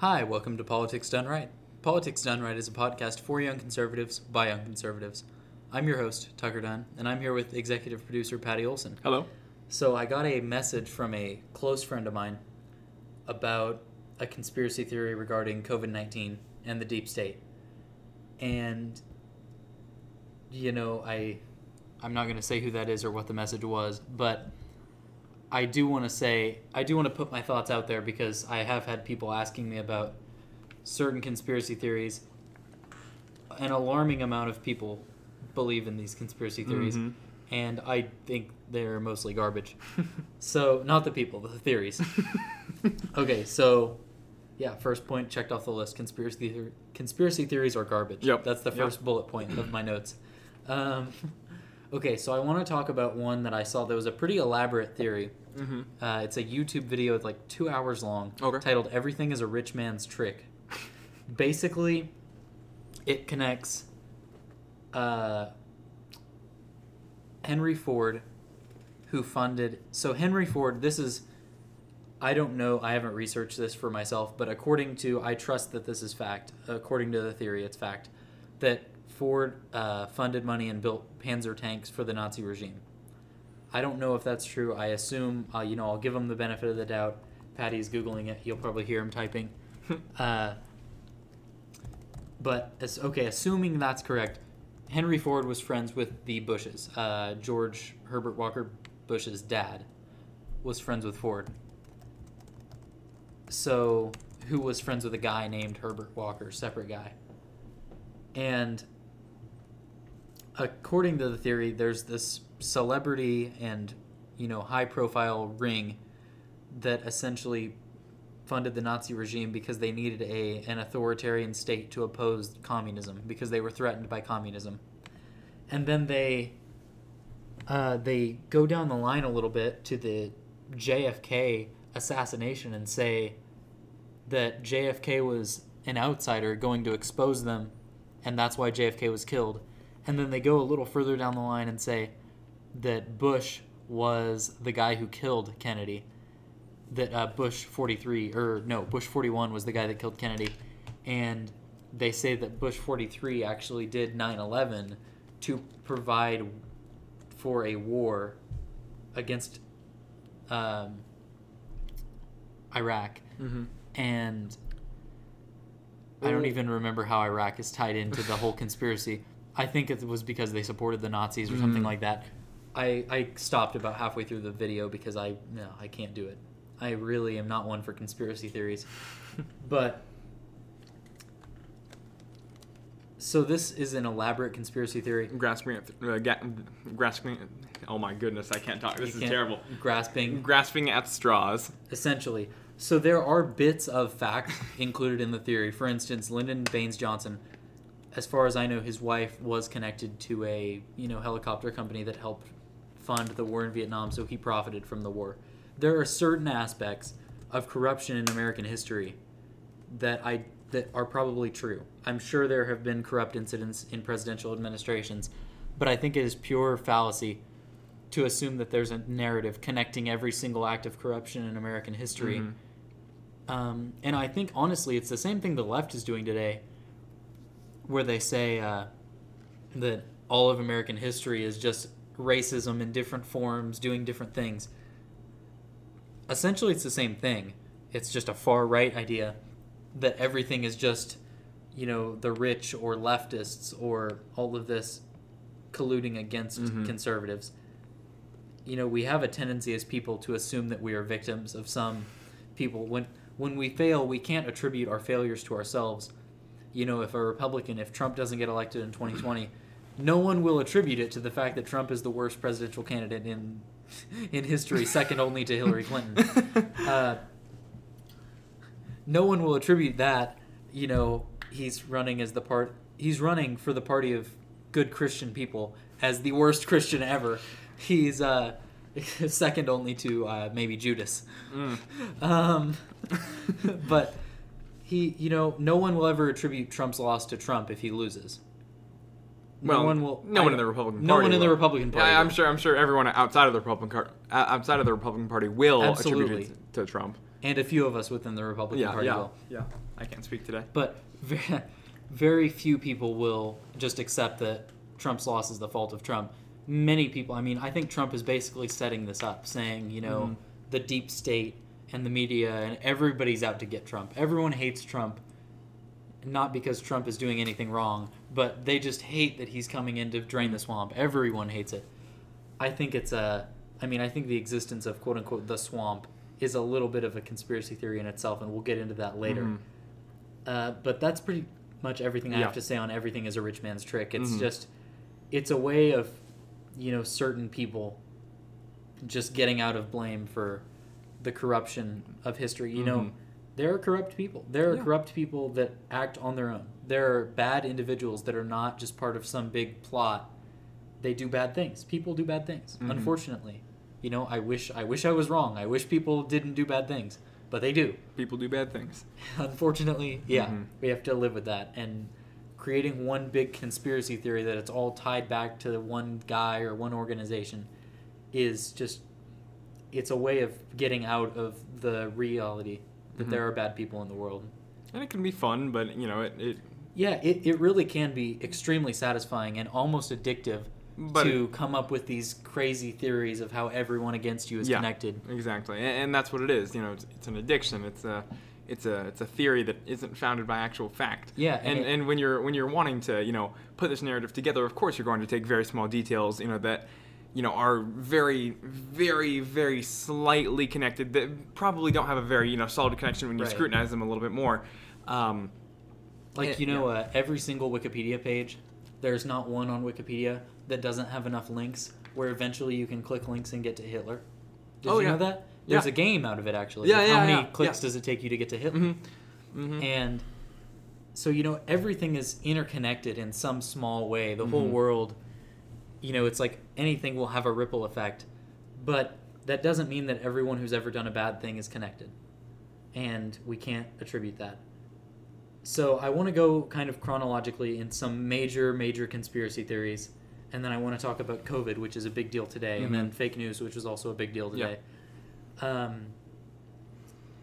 Hi, welcome to Politics Dunn Right. Politics Dunn Right is a podcast for young conservatives by young conservatives. I'm your host, Tucker Dunn, and I'm here with executive producer Paddy Olson. Hello. So I got a message from a close friend of mine about a conspiracy theory regarding COVID 19 and the deep state. And, you know, I, I'm not going to say who that is or what the message was, but I do want to say, I do want to put my thoughts out there because I have had people asking me about certain conspiracy theories. An alarming amount of people believe in these conspiracy theories, Mhm. and I think they're mostly garbage. so, not the people, the theories. okay, so yeah, first point checked off the list. Conspiracy theor- conspiracy theories are garbage. Yep. That's the Yep. first bullet point of my notes. Um, okay, so I want to talk about one that I saw that was a pretty elaborate theory. Mhm. Uh, it's a YouTube video, it's like two hours long, Okay. titled "Everything Is a Rich Man's Trick." Basically, it connects uh, Henry Ford, who funded. So Henry Ford, this is. I don't know. I haven't researched this for myself, but according to, I trust that this is fact. According to the theory, it's fact that Ford uh, funded money and built Panzer tanks for the Nazi regime. I don't know if that's true. I assume, uh, you know, I'll give him the benefit of the doubt. Paddy's googling it. You'll probably hear him typing. uh, but as, okay, assuming that's correct, Henry Ford was friends with the Bushes. Uh, George Herbert Walker Bush's dad was friends with Ford. So, who was friends with a guy named Herbert Walker, separate guy. And according to the theory, there's this celebrity and, you know, high profile ring that essentially funded the Nazi regime because they needed a an authoritarian state to oppose communism because they were threatened by communism. And then they uh, they go down the line a little bit to the JFK assassination and say that JFK was an outsider going to expose them and that's why JFK was killed. And then they go a little further down the line and say that Bush was the guy who killed Kennedy. That uh, Bush 43, or no, Bush 41 was the guy that killed Kennedy. And they say that Bush 43 actually did 9 11 to provide for a war against um, Iraq. Mhm. And I don't even remember how Iraq is tied into the whole conspiracy. I think it was because they supported the Nazis or something Mhm. like that. I, I stopped about halfway through the video because I no I can't do it. I really am not one for conspiracy theories. but so this is an elaborate conspiracy theory. Grasping at, uh, ga- grasping. At, oh my goodness, I can't talk. This You is terrible. Grasping Grasping at straws. essentially. So there are bits of fact included in the theory. For instance, Lyndon Baines Johnson, as far as I know, his wife was connected to a you know helicopter company that helped fund the war in Vietnam, so he profited from the war. There are certain aspects of corruption in American history that I that are probably true. I'm sure there have been corrupt incidents in presidential administrations, but I think it is pure fallacy to assume that there's a narrative connecting every single act of corruption in American history. Mhm. Um, and I think honestly, it's the same thing the left is doing today, where they say uh, that all of American history is just racism in different forms, doing different things. Essentially, it's the same thing. It's just a far right idea that everything is just, you know, the rich or leftists or all of this colluding against Mhm. conservatives. You know, we have a tendency as people to assume that we are victims of some people. When when we fail, we can't attribute our failures to ourselves. You know, if a Republican, if Trump doesn't get elected in 2020, no one will attribute it to the fact that Trump is the worst presidential candidate in in history, second only to Hillary Clinton. Uh, no one will attribute that. You know, he's running as the part. He's running for the party of good Christian people as the worst Christian ever. He's uh, second only to uh, maybe Judas. Mm. Um, but he, you know, no one will ever attribute Trump's loss to Trump if he loses. Well, no one will. No I- one in the Republican No Party. one in the. Republican Party. Yeah, I'm will. sure. I'm sure everyone outside of the Republican car- uh, outside of the Republican Party will Absolutely. attribute it to Trump. and a few of us within the Republican Yeah, Party yeah, will. yeah. I can't speak today. But very, very few people will just accept that Trump's loss is the fault of Trump. Many people, I mean, I think Trump is basically setting this up, saying, you know, Mhm. the deep state and the media and everybody's out to get Trump. Everyone hates Trump, not because Trump is doing anything wrong, but they just hate that he's coming in to drain the swamp. Everyone hates it. I think it's a, I mean, I think the existence of quote unquote the swamp is a little bit of a conspiracy theory in itself, and we'll get into that later. Mhm. Uh, but that's pretty much everything I Yeah. have to say on everything is a rich man's trick. It's Mhm. just, it's a way of, you know, certain people just getting out of blame for the corruption of history. You know, Mhm. there are corrupt people. There are Yeah. corrupt people that act on their own. There are bad individuals that are not just part of some big plot. They do bad things. People do bad things. Mhm. Unfortunately, you know, I wish I wish I was wrong. I wish people didn't do bad things, but they do. People do bad things. Unfortunately, yeah, Mhm. we have to live with that. And creating one big conspiracy theory that it's all tied back to one guy or one organization is just it's a way of getting out of the reality that Mhm. there are bad people in the world. And it can be fun, but you know, it, it Yeah, it, it really can be extremely satisfying and almost addictive but to come up with these crazy theories of how everyone against you is Yeah. connected. Exactly, and, and that's what it is. You know, it's, it's an addiction. It's a, it's a, it's a theory that isn't founded by actual fact. Yeah, and and and, when you're when you're wanting to, you know, put this narrative together, of course you're going to take very small details, you know, that, you know, are very, very, very slightly connected. That probably don't have a very, you know, solid connection when you Right. scrutinize them a little bit more. Um, Like Yeah, you know, uh, every single Wikipedia page, there's not one on Wikipedia that doesn't have enough links where eventually you can click links and get to Hitler. Did Oh, you yeah. know that? There's Yeah. a game out of it actually. Yeah, yeah, How many yeah, clicks yeah. does it take you to get to Hitler? mhm, mhm. And so you know, everything is interconnected in some small way. The whole Mhm. world, you know, it's like anything will have a ripple effect, but that doesn't mean that everyone who's ever done a bad thing is connected, and we can't attribute that. So I want to go kind of chronologically in some major, major conspiracy theories, and then I want to talk about COVID, which is a big deal today, and then Mhm. fake news, which is also a big deal Yeah. today. Um,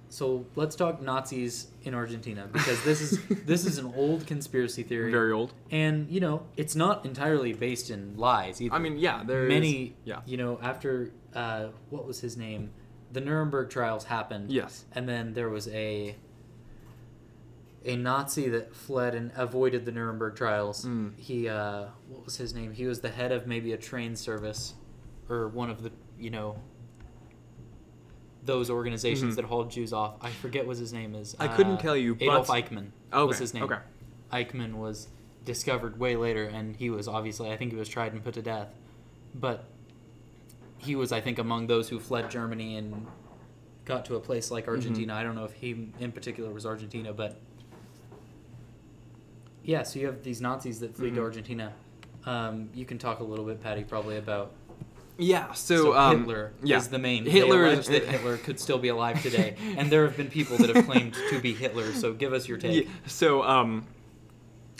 so let's talk Nazis in Argentina because this is this is an old conspiracy theory, very old. and you know it's not entirely based in lies either. I mean, yeah, there's many, yeah, you know, after uh, what was his name, the Nuremberg trials happened, yes, and then there was a a Nazi that fled and avoided the Nuremberg trials. Mm. He uh, what was his name? He was the head of maybe a train service or one of the you know those organizations Mhm. that hauled Jews off. I forget what his name is. I couldn't Uh, tell you, Adolf but- Eichmann okay, was his name. okay, Eichmann was discovered way later, and he was obviously, I think he was tried and put to death. But he was, I think, among those who fled Germany and got to a place like Argentina. I don't know if he in particular was Argentina, but yeah. So you have these Nazis that flee to Mhm. Argentina. Um, you can talk a little bit, Paddy, probably about yeah. So, um, Hitler yeah. is the main. Hitler is- that Hitler could still be alive today, and there have been people that have claimed to be Hitler. So give us your take. Yeah, so um,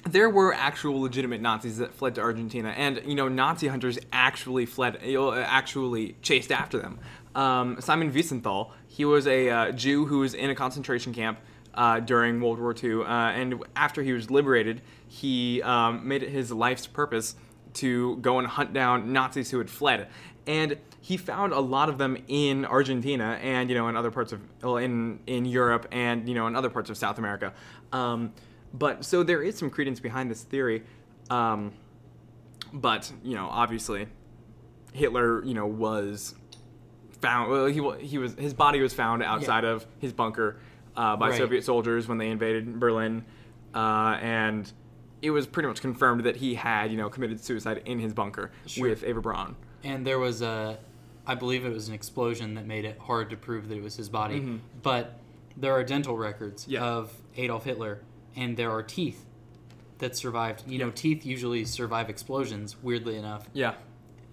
there were actual legitimate Nazis that fled to Argentina, and you know Nazi hunters actually fled, actually chased after them. Um, Simon Wiesenthal, he was a uh, Jew who was in a concentration camp uh, during World War II, uh, and after he was liberated, he um, made it his life's purpose to go and hunt down Nazis who had fled. And he found a lot of them in Argentina and you know in other parts of well, in in Europe and you know in other parts of South America. Um, but so there is some credence behind this theory. Um, but you know obviously Hitler you know was found well he he was his body was found outside of his bunker uh, by Right. Soviet soldiers when they invaded Berlin uh, and it was pretty much confirmed that he had you know committed suicide in his bunker Sure. with Eva Braun. And there was a, I believe it was an explosion that made it hard to prove that it was his body. Mhm. But there are dental records Yeah. of Adolf Hitler, and there are teeth that survived. You know, teeth usually survive explosions, weirdly enough. Yeah.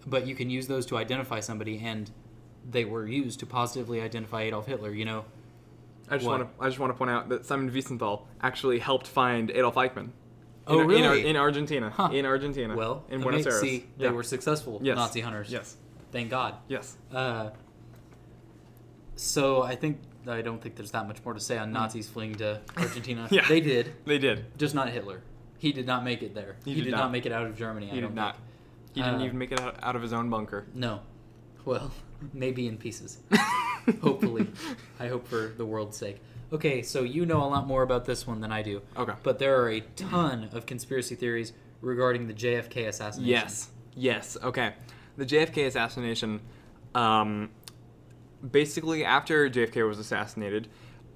But you can use those to identify somebody, and they were used to positively identify Adolf Hitler. You know, I just want to I just want to point out that Simon Wiesenthal actually helped find Adolf Eichmann. Oh, in, really? In, in Argentina. Huh. In Argentina. well, in Buenos Aires. see, they Yeah. were successful Yes. Nazi hunters. Yes. Thank God. Yes. Uh, so I think I don't think there's that much more to say on Nazis fleeing to Argentina. Yeah. They did, They did. just not Hitler. He did not make it there. He He, did did, not. not. make it out of Germany. I He don't did not. think. He didn't Uh, even make it out, out of his own bunker. No. Well, maybe in pieces. Hopefully. I hope for the world's sake. Okay, so you know a lot more about this one than I do. Okay. But there are a ton of conspiracy theories regarding the JFK assassination. Yes. Yes. Okay. The JFK assassination. Um, basically, after JFK was assassinated,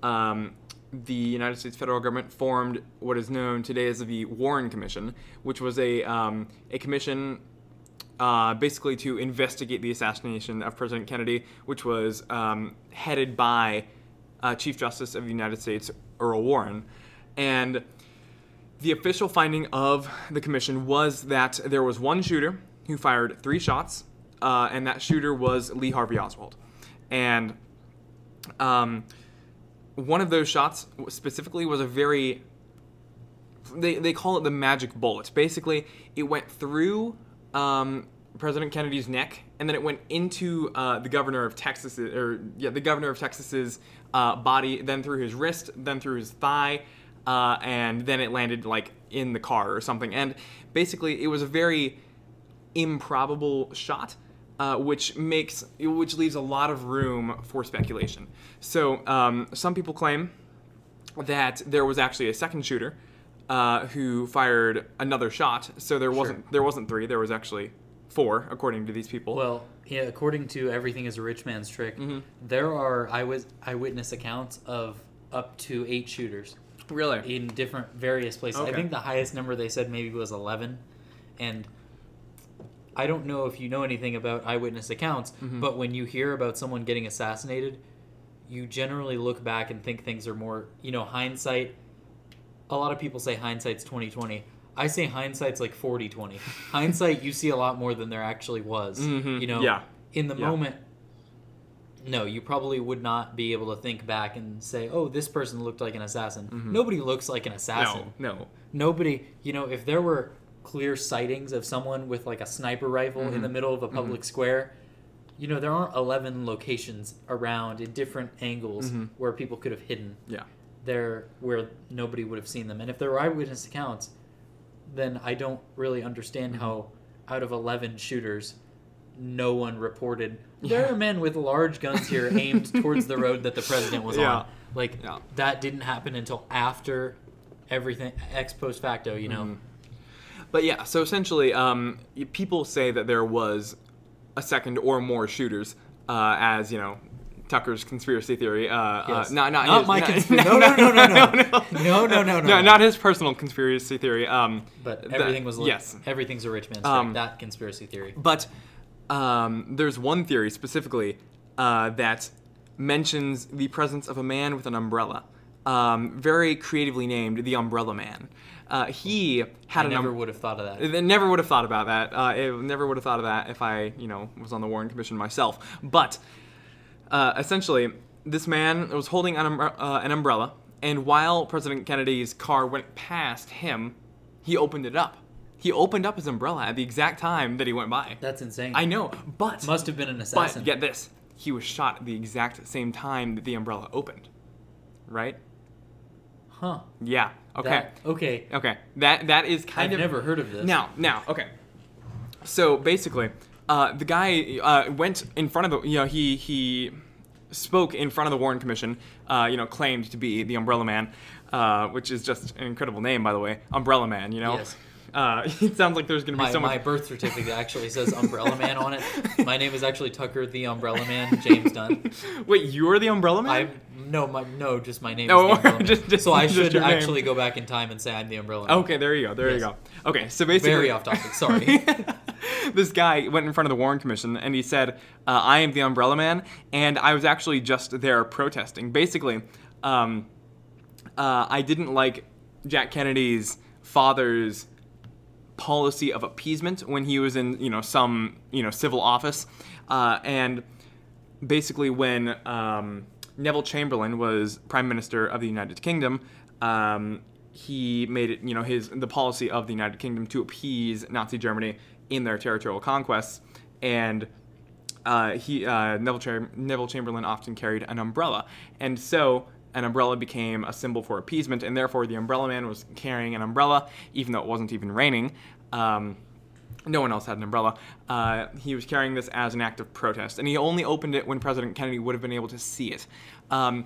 um, the United States federal government formed what is known today as the Warren Commission, which was a um, a commission. Uh, basically, to investigate the assassination of President Kennedy, which was um, headed by uh, Chief Justice of the United States Earl Warren, and the official finding of the commission was that there was one shooter who fired three shots, uh, and that shooter was Lee Harvey Oswald. And um, one of those shots specifically was a very they, they call it the magic bullet. Basically, it went through um, President Kennedy's neck, and then it went into uh, the governor of Texas, or yeah, the governor of Texas's uh, body, then through his wrist, then through his thigh, uh, and then it landed like in the car or something. And basically, it was a very improbable shot. Uh, which makes which leaves a lot of room for speculation. So um, some people claim that there was actually a second shooter uh, who fired another shot. So there wasn't there wasn't three. There was actually four, according to these people. Well, yeah, according to Everything is a Rich Man's Trick, Mm-hmm. there are eyewitness accounts of up to eight shooters really, in different various places. Okay. I think the highest number they said maybe was 11. And I don't know if you know anything about eyewitness accounts, Mm-hmm. but when you hear about someone getting assassinated, you generally look back and think things are more, you know, hindsight. A lot of people say hindsight's 2020. I say hindsight's like 40-20. Hindsight you see a lot more than there actually was. Mhm. You know, Yeah. in the Yeah. moment no, you probably would not be able to think back and say, "Oh, this person looked like an assassin." Mm-hmm. Nobody looks like an assassin. no, no, Nobody, you know, if there were clear sightings of someone with like a sniper rifle in the mm-hmm. middle of a mm-hmm. public square, you know, there aren't 11 locations around in different angles where people could have hidden yeah, there where nobody would have seen them. And if there were eyewitness accounts, then I don't really understand how out of 11 shooters no one reported there Yeah. are men with large guns here aimed towards the road that the president was Yeah. on. Like Yeah. that didn't happen until after everything ex post facto, you know. Mhm. But yeah, so essentially, um, people say that there was a second or more shooters, uh, as you know, Tucker's conspiracy theory. Uh, Yes. uh, not not, Not his, my conspira- no, no, no, no, no. No, no, no, no. not his personal conspiracy theory. Um, But that- everything was yes, everything's a rich man's Um. That conspiracy theory. But um, there's one theory specifically uh, that mentions the presence of a man with an umbrella, um, very creatively named the Umbrella Man. Uh, he had I an never um- would have thought of that. Never would have thought about that. Uh, never would have thought of that if I, you know, was on the Warren Commission myself. But uh, essentially, this man was holding an, umbre- uh, an umbrella, and while President Kennedy's car went past him, he opened it up. He opened up his umbrella at the exact time that he went by. That's insane. I know, but Must have been an assassin. but get this, he was shot at the exact same time that the umbrella opened. Right? huh. Yeah. Okay. That- okay. Okay. That that is kind I've of never heard of this. now, now, okay. So basically, uh, the guy uh, went in front of the, you know, he he spoke in front of the Warren Commission. Uh, you know, claimed to be the Umbrella Man, uh, which is just an incredible name, by the way, Umbrella Man. You know, Yes. uh, it sounds like there's going to be My, so my birth certificate actually says Umbrella Man on it. My name is actually Tucker the Umbrella Man, James Dunn. Wait, you're the Umbrella Man? I no, my no, just my name No, is the Umbrella Man. just- just- so I should name. actually go back in time and say I'm the Umbrella Man. Okay, there you go. There you go. Okay, so basically, Very off topic. Sorry. This guy went in front of the Warren Commission and he said, uh, "I am the Umbrella Man," and I was actually just there protesting. Basically, um, uh, I didn't like Jack Kennedy's father's policy of appeasement when he was in, you know, some, you know, civil office, uh, and basically when um, Neville Chamberlain was Prime Minister of the United Kingdom, um, he made it, you know, his the policy of the United Kingdom to appease Nazi Germany in their territorial conquests, and uh, he uh, Neville, Cham- Neville Chamberlain often carried an umbrella, and so an umbrella became a symbol for appeasement, and therefore the umbrella man was carrying an umbrella, even though it wasn't even raining. Um, no one else had an umbrella. Uh, he was carrying this as an act of protest, and he only opened it when President Kennedy would have been able to see it, um,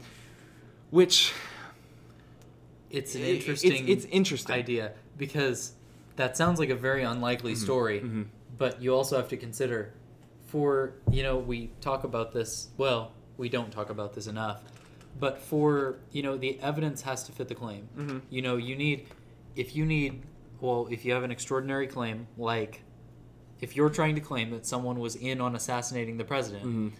which It's an It- it's- interesting. it's interesting. idea because that sounds like a very unlikely Mm-hmm. story, but you also have to consider, for you know, we talk about this. Well, we don't talk about this enough, but for you know, the evidence has to fit the claim. Mm-hmm. You know, you need if you need well, if you have an extraordinary claim like if you're trying to claim that someone was in on assassinating the president.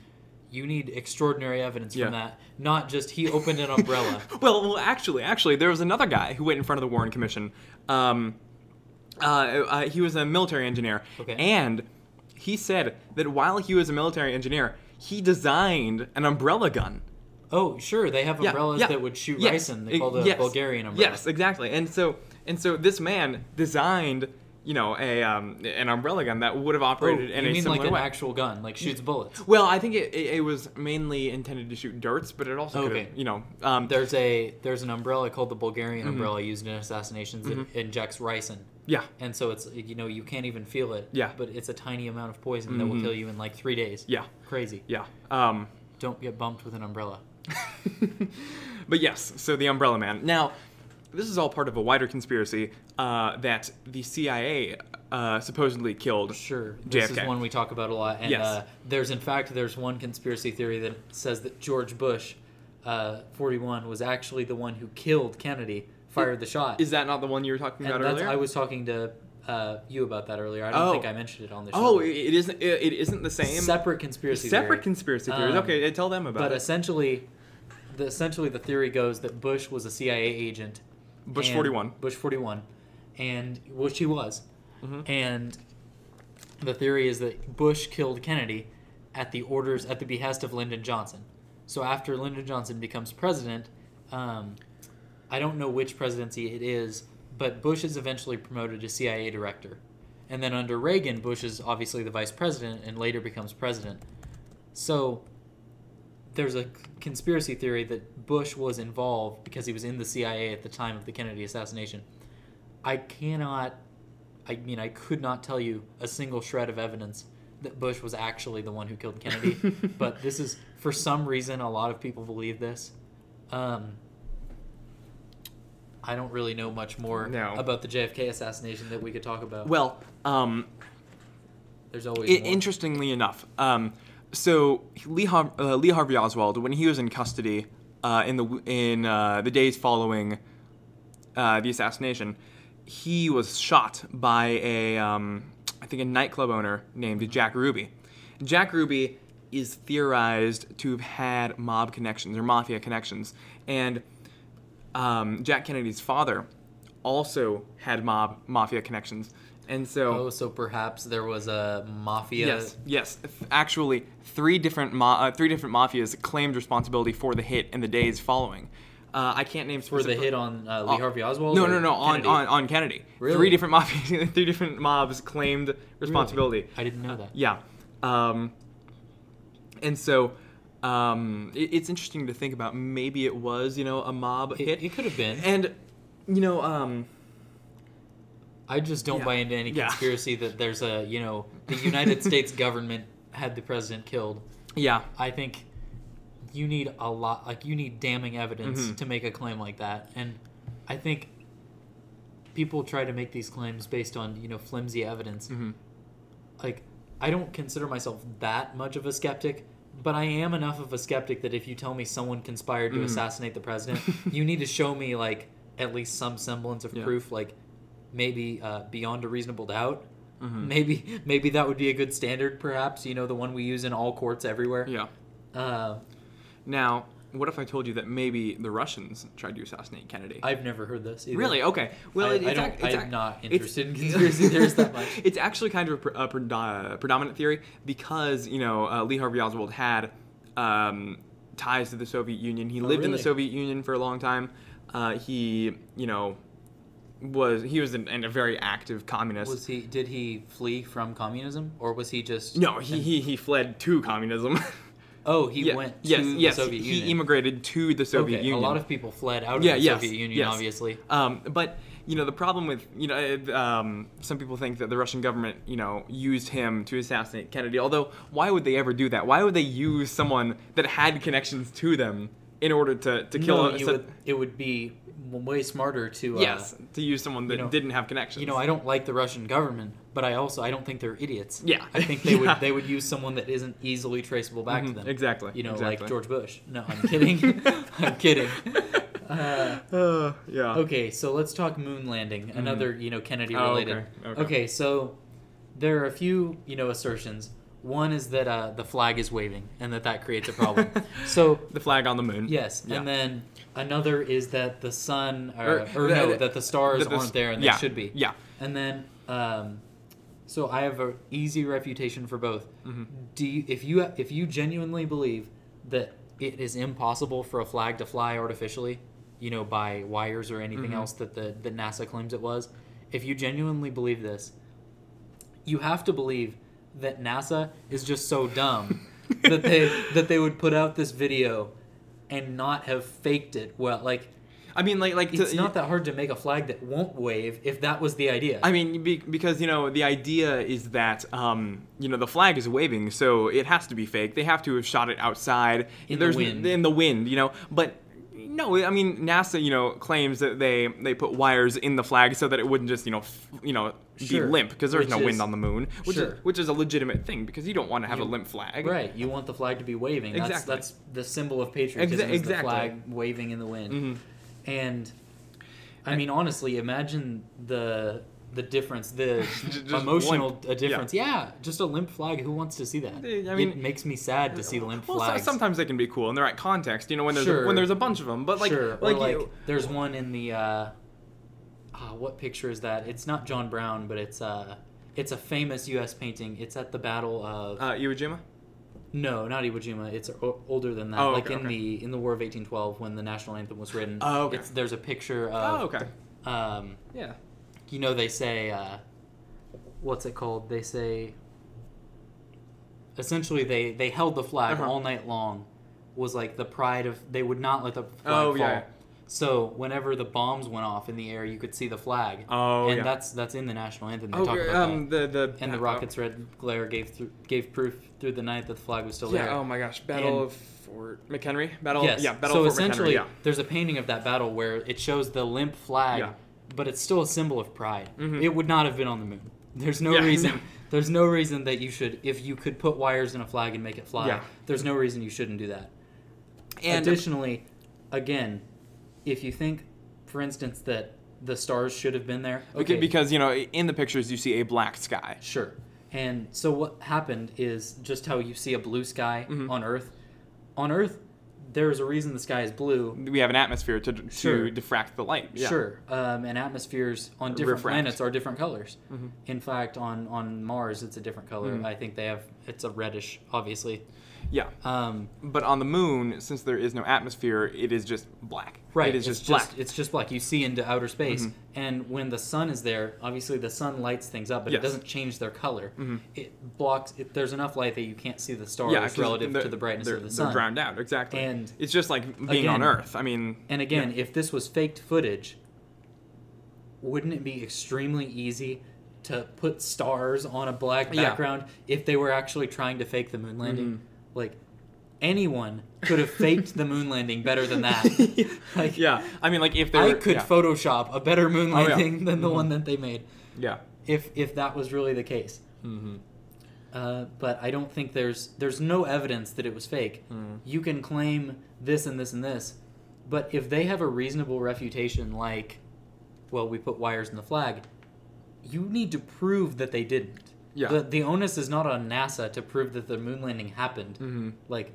You need extraordinary evidence Mm-hmm. Yeah. from that, not just he opened an umbrella. well, well, actually, actually, there was another guy who went in front of the Warren Commission. Um, uh, uh, he was a military engineer, Okay. and he said that while he was a military engineer, he designed an umbrella gun. Oh, sure. They have umbrellas yeah. that would shoot Yes, ricin. They call the yes, Bulgarian umbrella. Yes, exactly. And so, and so, this man designed, you know, a um, an umbrella gun that would have Oh, operated in you a mean similar like an way. actual gun, like shoots bullets? well, I think it, it, it was mainly intended to shoot darts, but it also Okay. you know, um, There's a there's an umbrella called the Bulgarian Mm-hmm. umbrella used in assassinations that injects ricin, yeah, and so it's you know you can't even feel it. Yeah. But it's a tiny amount of poison that will kill you in like three days. yeah, Crazy. yeah. Um, Don't get bumped with an umbrella. but yes, so the Umbrella Man. Now, this is all part of a wider conspiracy uh, that the CIA uh, supposedly killed. Sure. This JFK. is one we talk about a lot. And Yes. uh, there's, in fact, there's one conspiracy theory that says that George Bush, uh, 41, was actually the one who killed Kennedy, fired the shot. Is that not the one you were talking and about that's, earlier? I was talking to uh, you about that earlier. I don't Oh. think I mentioned it on the show. oh, it isn't. It it isn't the same. separate conspiracy Separate theory. conspiracy theories. Um, okay, tell them about But it. essentially, the essentially the theory goes that Bush was a CIA agent. Bush 41. Bush 41, and which he was, Mhm. and the theory is that Bush killed Kennedy at the orders at the behest of Lyndon Johnson. So after Lyndon Johnson becomes president, um, I don't know which presidency it is, but Bush is eventually promoted to CIA director. And then under Reagan, Bush is obviously the vice president and later becomes president. So there's a conspiracy theory that Bush was involved because he was in the CIA at the time of the Kennedy assassination. I cannot, I mean, I could not tell you a single shred of evidence that Bush was actually the one who killed Kennedy. but this is, for some reason, a lot of people believe this. Um, I don't really know much more No. about the JFK assassination that we could talk about. well, um, There's always I- interestingly enough, um, so Lee, Har- uh, Lee Harvey Oswald, when he was in custody uh, in the in uh, the days following uh, the assassination, he was shot by a um, I think a nightclub owner named Jack Ruby. Jack Ruby is theorized to have had mob connections or mafia connections, and um, Jack Kennedy's father also had mob mafia connections, and so. Oh, so perhaps there was a mafia. Yes, yes. Actually, three different ma- uh, three different mafias claimed responsibility for the hit in the days following. Uh, I can't name For the hit on uh, Lee Oh, Harvey Oswald? No, no, no. On, Kennedy? on on Kennedy. Really? Three different mafias, three different mobs claimed responsibility. I didn't know that. Yeah. Um, and so. Um, it, it's interesting to think about. Maybe it was, you know, a mob It, hit, it could have been. and you know, um, I just don't Yeah. buy into any Yeah. conspiracy that there's a, you know, the United States government had the president killed. yeah, I think you need a lot, like, you need damning evidence Mhm. to make a claim like that. And I think people try to make these claims based on, you know, flimsy evidence. Mhm. Like, I don't consider myself that much of a skeptic, but I am enough of a skeptic that if you tell me someone conspired to Mhm. assassinate the president, you need to show me, like, at least some semblance of Yeah. proof, like, maybe uh, beyond a reasonable doubt. Mhm. Maybe maybe that would be a good standard, perhaps. You know, the one we use in all courts everywhere. yeah. Uh, Now, what if I told you that maybe the Russians tried to assassinate Kennedy? I've never heard this. Either. Really? Okay. Well, I, it, I don't. I'm ac- not interested in conspiracy theories that much. It's actually kind of a, a predominant theory because you know uh, Lee Harvey Oswald had um, ties to the Soviet Union. He Oh, lived in the? Soviet Union for a long time. Uh, he, you know, was he was an, an, a very active communist. Was he? Did he flee from communism, or was he just? no, he, he he fled to communism. Oh, he Yeah, went to yes, the yes, Soviet he Union. immigrated to the Soviet okay, Union. a lot of people fled out of yeah, the yes, Soviet Union, yes. obviously. Um, but you know the problem with you know um, some people think that the Russian government you know used him to assassinate Kennedy. Although why would they ever do that? Why would they use someone that had connections to them in order to to kill? no, a, so- would, it would be way smarter to. Uh, yes, to use someone that know- didn't have connections. You know, I don't like the Russian government, but I also I don't think they're idiots. Yeah. I think they Yeah. would they would use someone that isn't easily traceable back to Mhm, them. exactly, You know, exactly. like George Bush. No, I'm kidding. I'm kidding. Uh, Uh, yeah. okay, so let's talk moon landing. Another, you know, Kennedy Oh, related. okay, okay. okay, so there are a few, you know, assertions. One is that uh, the flag is waving and that that creates a problem. so The flag on the moon. Yes, Yeah. and then another is that the sun, or, Or- or the- no, the- that the stars that the aren't there and yeah, they should be. yeah. And then, um, so I have an easy refutation for both. Mm-hmm. Do you, if you if you genuinely believe that it is impossible for a flag to fly artificially, you know, by wires or anything Mhm. else that the that NASA claims it was, if you genuinely believe this, you have to believe that NASA is just so dumb that they that they would put out this video and not have faked it well. Like I mean, like, like to- it's not that hard to make a flag that won't wave if that was the idea. I mean, be, because you know the idea is that um, you know the flag is waving, so it has to be fake. They have to have shot it outside In the wind. In the wind, you know. But no, I mean NASA, you know, claims that they they put wires in the flag so that it wouldn't just you know f- you know Sure. be limp because there's Which no is- wind on the moon, which Sure. is which is a legitimate thing because you don't want to have You- a limp flag. right, you want the flag to be waving. That's Exactly. that's the symbol of patriotism. Exa- exactly. the flag waving in the wind. Mhm. And I mean, honestly, imagine the the difference, the emotional limp. difference. Yeah. just a limp flag. Who wants to see that? I mean- it makes me sad to see limp Well, flags. sometimes they can be cool in the right context, you know, when there's Sure. a, when there's a bunch of them. But like, sure, like, like you- there's one in the uh, ah, what picture is that? It's not John Brown, but it's uh, it's a famous U.S. painting. It's at the Battle of uh, Iwo Jima. no, not Iwo Jima. It's o- older than that. Oh, like in okay. the in the War of 1812 when the national anthem was written. Oh, okay. It's, there's a picture of. Oh, okay. Um, Yeah. You know they say uh, what's it called they say essentially they they held the flag Uh-huh. all night long was like the pride of they would not let the flag Oh, fall yeah. so whenever the bombs went off in the air you could see the flag Oh, and yeah. that's that's in the national anthem they Oh, talk yeah, about um, that the the and the rocket's red glare gave through, gave proof through the night that the flag was still Yeah. there Oh my gosh. Battle And- of Fort McHenry. Battle. yes Yeah. Battle so of Fort essentially McHenry. Yeah. there's a painting of that battle where it shows the limp flag Yeah. But it's still a symbol of pride Mhm. it would not have been on the moon there's no Yeah, reason there's no reason that you should if you could put wires in a flag and make it fly Yeah. there's no reason you shouldn't do that And additionally again if you think for instance that the stars should have been there Because, because you know in the pictures you see a black sky. Sure. And so what happened is just how you see a blue sky Mhm. on Earth. On Earth, there's a reason the sky is blue. We have an atmosphere to to Sure. diffract the light. Yeah. Sure. Um, and atmospheres on different Refract. planets are different colors. Mhm. In fact, on, on Mars, it's a different color. Mhm. I think they have, it's a reddish, obviously. Yeah. Um, But on the moon, since there is no atmosphere, it is just black. right. It is it's just black. It's just black. You see into outer space. Mhm. And when the sun is there, obviously the sun lights things up, but Yes. it doesn't change their color. Mhm. It blocks, it, there's enough light that you can't see the stars yeah, relative to the brightness of the sun. They're drowned out. Exactly. And it's just like being on Earth. I mean. And again, yeah. if this was faked footage, wouldn't it be extremely easy to put stars on a black Yeah. background if they were actually trying to fake the moon landing? Mhm. Like anyone could have faked the moon landing better than that. like yeah. I mean, like if they I could yeah. Photoshop a better moon Oh, yeah. landing than the Mhm. one that they made yeah. if if that was really the case. Mm-hmm. Uh, but I don't think there's there's no evidence that it was fake. Mm. You can claim this and this and this, but if they have a reasonable refutation, like, well, we put wires in the flag, you need to prove that they didn't. Yeah. The the onus is not on NASA to prove that the moon landing happened. Mm-hmm. Like,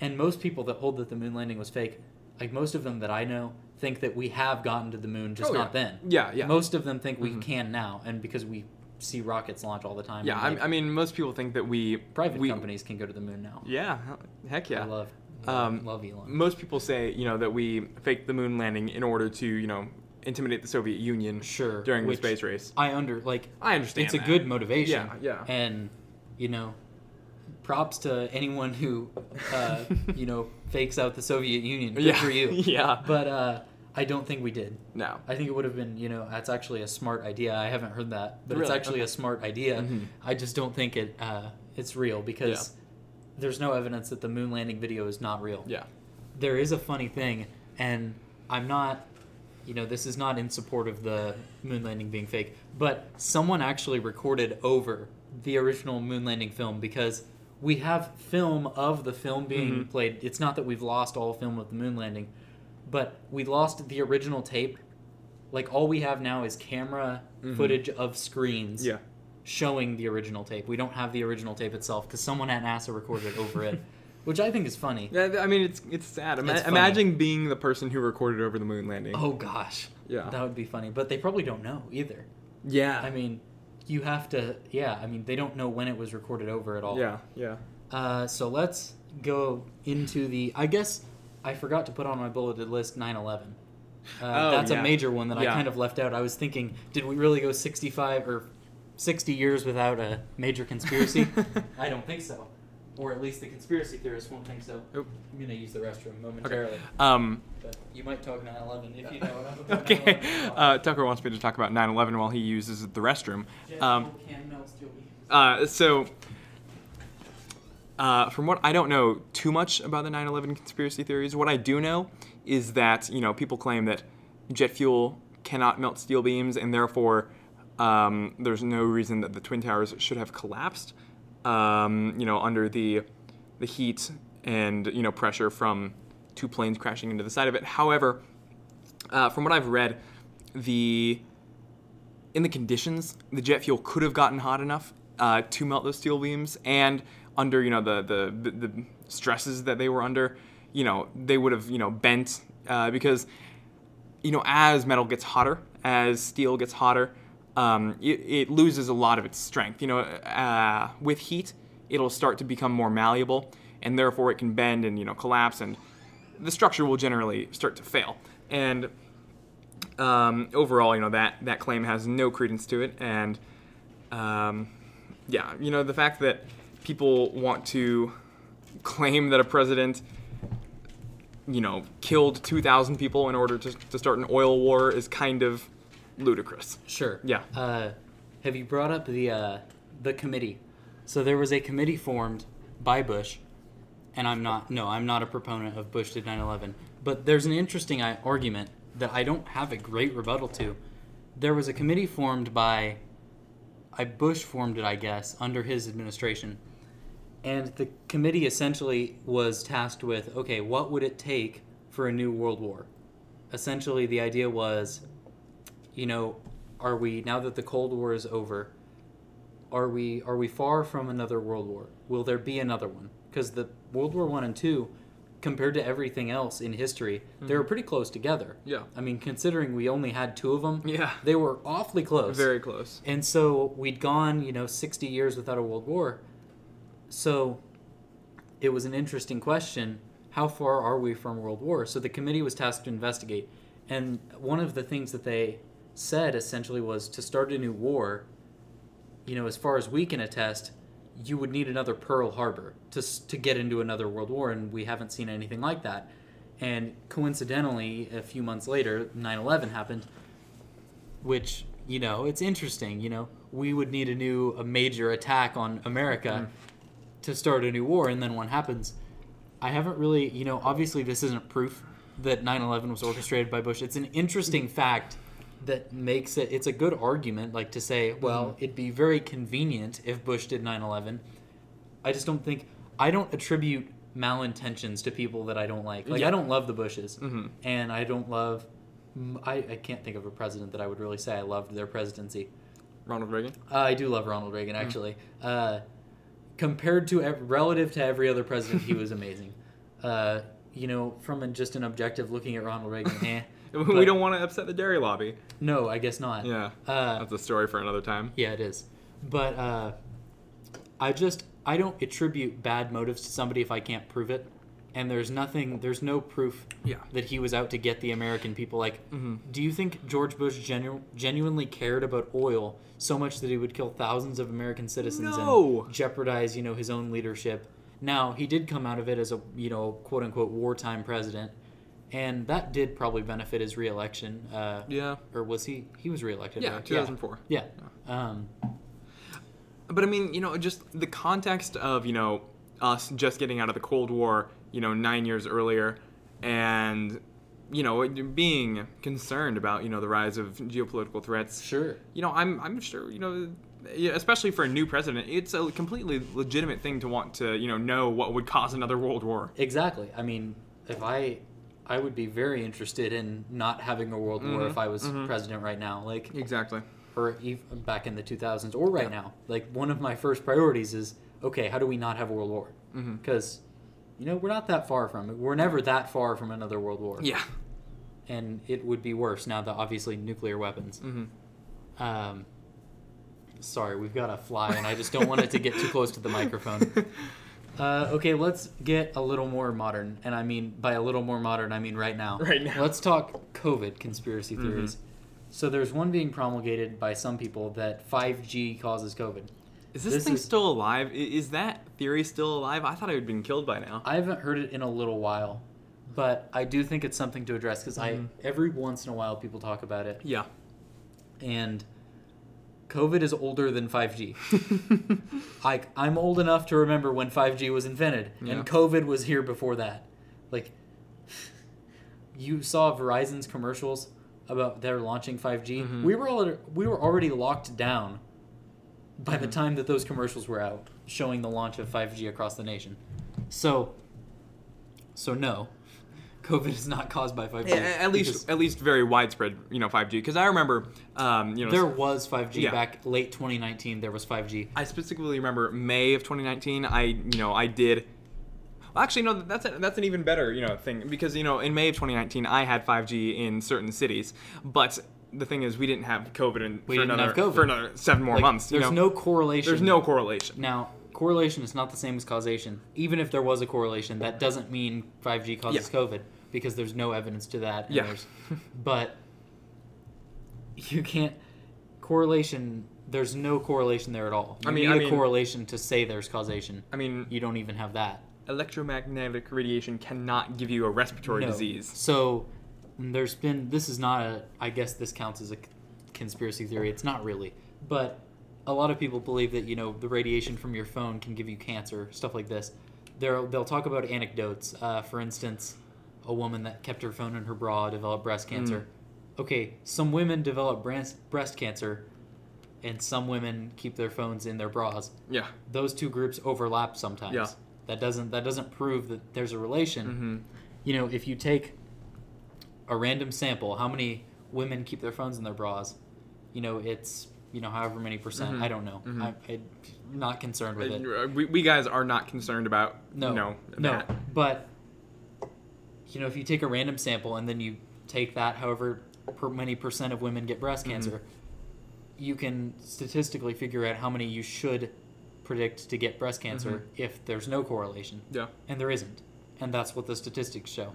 and most people that hold that the moon landing was fake, like most of them that I know, think that we have gotten to the moon, just Oh, not yeah. then. Yeah. Yeah. Most of them think we Mhm. can now, and because we see rockets launch all the time. yeah. Like, I mean, most people think that we private we, companies can go to the moon now. Yeah. Heck yeah. I love, Um, love Elon. most people say you know that we faked the moon landing in order to you know intimidate the Soviet Union Sure, during the space race. I under like I understand. it's a good motivation. Yeah, yeah. And you know, props to anyone who uh, you know fakes out the Soviet Union. Good yeah, for you. yeah. But uh, I don't think we did. No. I think it would have been, you know, that's actually a smart idea. I haven't heard that, but it's Really? actually a smart idea. Mhm. I just don't think it uh, it's real because there's no evidence that the moon landing video is not real. Yeah. There is a funny thing, and I'm not, you know, this is not in support of the moon landing being fake, but someone actually recorded over the original moon landing film because we have film of the film being Mhm. played. It's not that we've lost all film of the moon landing, but we lost the original tape. Like all we have now is camera Mhm. footage of screens Yeah. showing the original tape. We don't have the original tape itself because someone at NASA recorded over it, which I think is funny. Yeah, I mean it's it's sad. Ima- It's imagine being the person who recorded over the moon landing. Oh gosh, yeah. that would be funny. But they probably don't know either. yeah. I mean, you have to. Yeah, I mean, they don't know when it was recorded over at all. yeah. Yeah. Uh, so let's go into the. I guess I forgot to put on my bulleted list 9/11. Uh, Oh, that's yeah. a major one that I kind of left out. I was thinking, did we really go 65 or 60 years without a major conspiracy? I don't think so. Or at least the conspiracy theorists won't think so. Oop. I'm going to use the restroom momentarily. Um. But you might talk 9/11 if you know enough about Okay. 9/11. Uh, Tucker wants me to talk about 9/11 while he uses the restroom. Um, can melt steel beams. Uh, so, uh, from what I don't know too much about the 9/11 conspiracy theories, what I do know is that you know people claim that jet fuel cannot melt steel beams, and therefore um, there's no reason that the twin towers should have collapsed. Um, you know, under the the heat and you know pressure from two planes crashing into the side of it. However, uh, from what I've read, the in the conditions, the jet fuel could have gotten hot enough uh, to melt those steel beams, and under you know the, the the stresses that they were under, you know they would have you know bent uh, because you know as metal gets hotter, as steel gets hotter, um, it, it loses a lot of its strength. You know, uh, with heat, it'll start to become more malleable, and therefore it can bend and you know collapse, and the structure will generally start to fail. And um, overall, you know that that claim has no credence to it, and um, yeah, you know the fact that people want to claim that a president, you know, killed two thousand people in order to, to start an oil war is kind of ludicrous. Sure. Yeah. Uh, have you brought up the uh, the committee? So there was a committee formed by Bush, and I'm not. No, I'm not a proponent of Bush did 9/11. But there's an interesting uh, argument that I don't have a great rebuttal to. There was a committee formed by, I Bush formed it, I guess, under his administration, and the committee essentially was tasked with, okay, what would it take for a new world war? Essentially, the idea was you know, are we now that the Cold War is over? Are we are we far from another world war? Will there be another one? Because the World War One and Two, compared to everything else in history, they mm-hmm. were pretty close together. Yeah. I mean, considering we only had two of them, Yeah. they were awfully close. Very close. And so we'd gone, you know, 60 years without a world war. So it was an interesting question. How far are we from world war? So the committee was tasked to investigate. And one of the things that they said essentially was to start a new war, you know, as far as we can attest, you would need another Pearl Harbor to, to get into another world war. And we haven't seen anything like that. And coincidentally, a few months later, 9 11 happened which you know it's interesting you know we would need a new a major attack on america mm-hmm. to start a new war and then one happens i haven't really you know obviously this isn't proof that 9-11 was orchestrated by bush it's an interesting fact that makes it it's a good argument like to say well it'd be very convenient if bush did 9-11 i just don't think i don't attribute malintentions to people that i don't like like Yeah. i don't love the bushes Mhm. and i don't love Mm, I, I can't think of a president that I would really say I loved their presidency. Ronald Reagan. Uh, I do love Ronald Reagan actually. Uh, compared to relative to every other president, he was amazing. Uh, you know, from an, just an objective looking at Ronald Reagan, eh? we But- don't want to upset the dairy lobby. No, I guess not. Yeah. Uh, That's a story for another time. yeah, it is. But uh, I just I don't attribute bad motives to somebody if I can't prove it. and there's nothing, there's no proof Yeah. that he was out to get the American people. Like, Mhm. do you think George Bush genu- genuinely cared about oil so much that he would kill thousands of American citizens No. and jeopardize, you know, his own leadership? Now he did come out of it as a, you know, quote unquote wartime president, and that did probably benefit his reelection. Uh, Yeah. Or was he? He was reelected. Yeah, right? 2004. Yeah. Um, But I mean, you know, just the context of, you know, us just getting out of the Cold War, you know, nine years earlier, and, you know, being concerned about, you know, the rise of geopolitical threats. sure. You know, I'm, I'm sure, you know, yeah, especially for a new president, it's a completely legitimate thing to want to, you know, know what would cause another world war. Exactly. I mean, if I, I would be very interested in not having a world war Mhm, if I was mhm. president right now. Like, Exactly. or even back in the 2000s or right now. Like one of my first priorities is okay, how do we not have a world war? Because you know we're not that far from it. We're never that far from another world war. Yeah. And it would be worse now that obviously nuclear weapons. hmm Um, sorry, we've got a fly, and I just don't want it to get too close to the microphone. Uh, okay, let's get a little more modern, and I mean by a little more modern, I mean right now. Right now. Let's talk COVID conspiracy theories. So there's one being promulgated by some people that 5G causes COVID. Is this, This thing is- still alive? Is that theory still alive? I thought it had been killed by now. I haven't heard it in a little while, but I do think it's something to address because Mhm. I every once in a while people talk about it, Yeah. and COVID is older than 5G. Like I'm old enough to remember when 5G was invented, Yeah. and COVID was here before that. Like you saw Verizon's commercials about their launching 5G. Mhm. We were all, we were already locked down by the Mhm. time that those commercials were out, showing the launch of 5G across the nation. So, so no, COVID is not caused by 5G. Yeah, at least, at least very widespread, you know, 5G. Because I remember, um, you know, there was 5G Yeah. back late 2019. There was 5G. I specifically remember May of 2019. I, you know, I did. Well, actually, no. That's a, that's an even better, you know, thing because you know, in May of 2019, I had 5G in certain cities, but the thing is, we didn't have COVID in, We for didn't another have COVID. for another seven more Like, months. you There's know? no correlation. there's no correlation. Now, correlation is not the same as causation. Even if there was a correlation, that doesn't mean 5G causes Yeah. COVID because there's no evidence to that. and Yeah. but you can't correlation. There's no correlation there at all. You I mean- need I a mean- correlation to say there's causation. I mean, You don't even have that. electromagnetic radiation cannot give you a respiratory No. disease. So mm, there's been this is not a I guess this counts as a conspiracy theory. It's not really, but a lot of people believe that you know the radiation from your phone can give you cancer, stuff like this. They'll they'll talk about anecdotes. Uh, for instance, a woman that kept her phone in her bra developed breast cancer. Okay, some women develop breast breast cancer, and some women keep their phones in their bras Yeah. those two groups overlap sometimes. Yeah. That doesn't that doesn't prove that there's a relation. hmm You know, if you take a random sample, how many women keep their phones in their bras? You know, it's you know however many percent. Mhm. I don't know. Mhm. I, I'm not concerned with it. Uh, We, we guys are not concerned about No, you know, no. that. But you know, if you take a random sample and then you take that, however per many percent of women get breast Mhm. cancer, you can statistically figure out how many you should predict to get breast cancer Mhm. if there's no correlation, Yeah. and there isn't, and that's what the statistics show.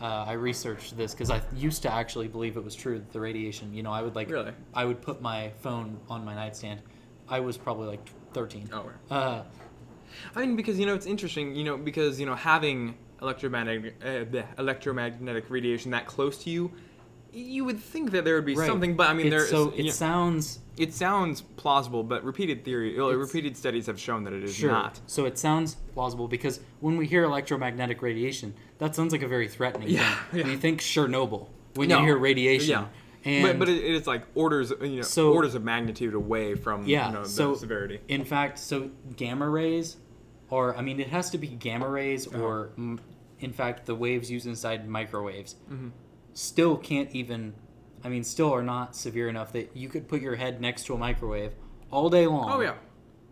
Uh, I researched this because I used to actually believe it was true that the radiation. You know, I would like Really? I would put my phone on my nightstand. I was probably like thirteen. Oh. Uh, I mean, because you know, it's interesting. You know, because you know, having electromagnetic uh, bleh, electromagnetic radiation that close to you, you would think that there would be right. something. But I mean, It's- there. so it know, sounds it sounds plausible, but repeated theory, repeated studies have shown that it is Sure. not. So it sounds plausible because when we hear electromagnetic radiation, that sounds like a very threatening Yeah, thing. yeah. You think Chernobyl when No, you hear radiation. yeah. And but but it, it's like orders, you know, So- orders of magnitude away from Yeah, you know, the so- severity. in fact, so gamma rays, or I mean, it has to be gamma rays, Uh-huh. or in fact, the waves used inside microwaves Mhm. Still can't even. I mean, still are not severe enough that you could put your head next to a microwave all day long. Oh yeah.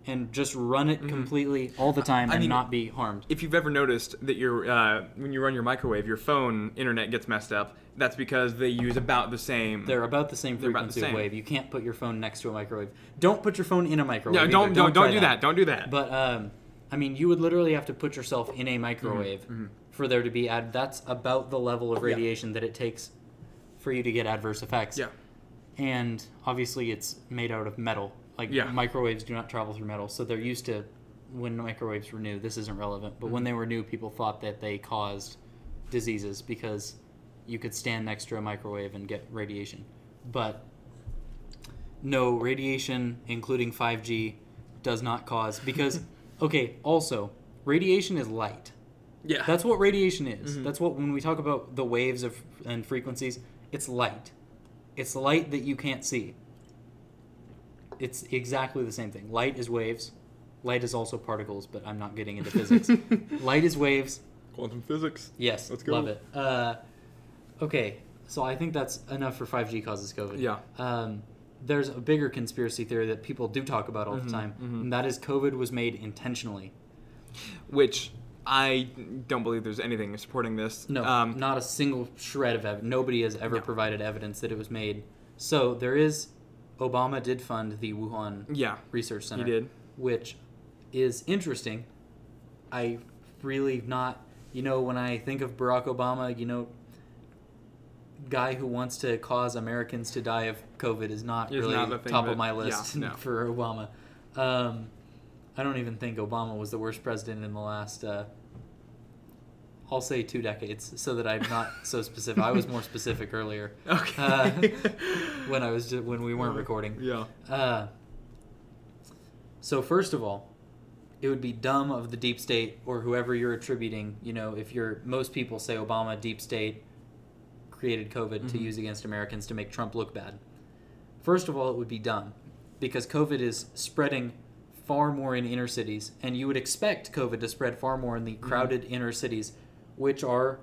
And just run it Mhm. completely all the time I and mean- not be harmed. If you've ever noticed that your uh, when you run your microwave, your phone internet gets messed up, that's because they use about the same. They're about the same They're the frequency same. of wave. You can't put your phone next to a microwave. Don't put your phone in a microwave. no, either. don't don't don't do that. Don't do that. But um, I mean, you would literally have to put yourself in a microwave mhm. For there to be ad. That's about the level of Yeah. radiation that it takes for you to get adverse effects. Yeah. And obviously, it's made out of metal. Like Yeah. microwaves do not travel through metal, so they're used to when microwaves were new. This isn't relevant, but when Mm-hmm. they were new, people thought that they caused diseases because you could stand next to a microwave and get radiation. But no, radiation, including 5G, does not cause because okay. Also, radiation is light. Yeah. That's what radiation is. Mhm. That's what when we talk about the waves of and frequencies, it's light. It's light that you can't see. It's exactly the same thing. Light is waves. Light is also particles, but I'm not getting into physics. light is waves. Quantum physics. Yes, Let's go. love it. Uh, okay, so I think that's enough for 5G causes COVID. Yeah. Um, there's a bigger conspiracy theory that people do talk about all Mhm, the time, mhm. and that is COVID was made intentionally. Which I don't believe there's anything supporting this. No, Um, not a single shred of evidence. Nobody has ever No. provided evidence that it was made. So there is, Obama did fund the Wuhan yeah. Research Center. He did. which is interesting. I really not, you know, when I think of Barack Obama, you know, guy who wants to cause Americans to die of COVID is not Is really not top of my list yeah, no. for Obama. Um, I don't even think Obama was the worst president in the last. Uh, I'll say two decades, so that I'm not so specific. I was more specific earlier Okay. uh, when I was ju- when we weren't recording. Yeah. Uh, so first of all, it would be dumb of the deep state or whoever you're attributing. You know, if you're most people say Obama deep state created COVID to Mhm. use against Americans to make Trump look bad. First of all, it would be dumb because COVID is spreading far more in inner cities, and you would expect COVID to spread far more in the crowded inner cities, which are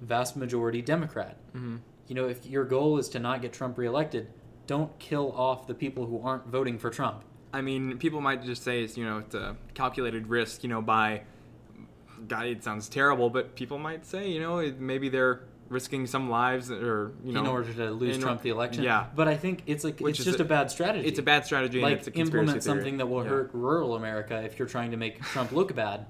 vast majority Democrat hmm you know, if your goal is to not get Trump reelected, don't kill off the people who aren't voting for Trump. I mean, people might just say it's you know it's a calculated risk. You know, by God, it sounds terrible, but people might say you know maybe they're risking some lives or you know in order to lose Trump the election. yeah. But I think it's like Which it's just a- a, bad strategy. it's a bad strategy and like it's a conspiracy implement theory. something that will Yeah. hurt rural America if you're trying to make Trump look bad.